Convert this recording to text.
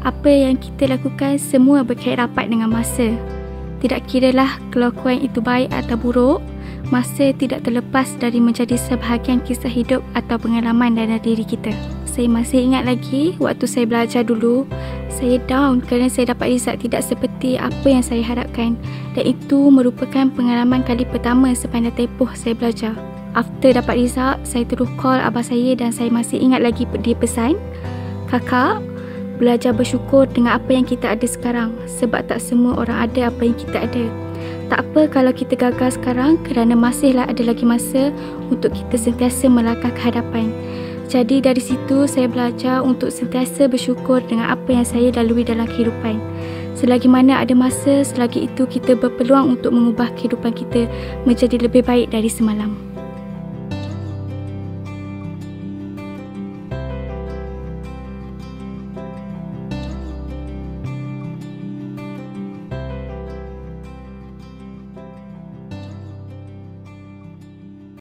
Apa yang kita lakukan semua berkait rapat dengan masa. Tidak kiralah kelakuan itu baik atau buruk, masa tidak terlepas dari menjadi sebahagian kisah hidup atau pengalaman dalam diri kita. Saya masih ingat lagi waktu saya belajar dulu, saya down kerana saya dapat result tidak seperti apa yang saya harapkan dan itu merupakan pengalaman kali pertama sepanjang tempoh saya belajar. After dapat result, saya terus call abah saya dan saya masih ingat lagi dia pesan, Kakak, belajar bersyukur dengan apa yang kita ada sekarang sebab tak semua orang ada apa yang kita ada. Tak apa kalau kita gagal sekarang kerana masihlah ada lagi masa untuk kita sentiasa melangkah ke hadapan. Jadi dari situ saya belajar untuk sentiasa bersyukur dengan apa yang saya lalui dalam kehidupan. Selagi mana ada masa, selagi itu kita berpeluang untuk mengubah kehidupan kita menjadi lebih baik dari semalam.